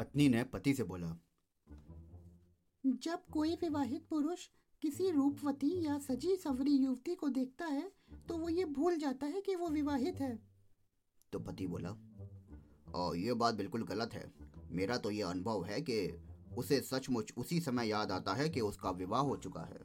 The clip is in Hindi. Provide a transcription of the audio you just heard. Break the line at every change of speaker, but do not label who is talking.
पत्नी ने पति से बोला
जब कोई विवाहित पुरुष किसी रूपवती या सजी सवरी युवती को देखता है तो वो ये भूल जाता है कि वो विवाहित है।
तो पति बोला और ये बात बिल्कुल गलत है। मेरा तो ये अनुभव है कि उसे सचमुच उसी समय याद आता है कि उसका विवाह हो चुका है।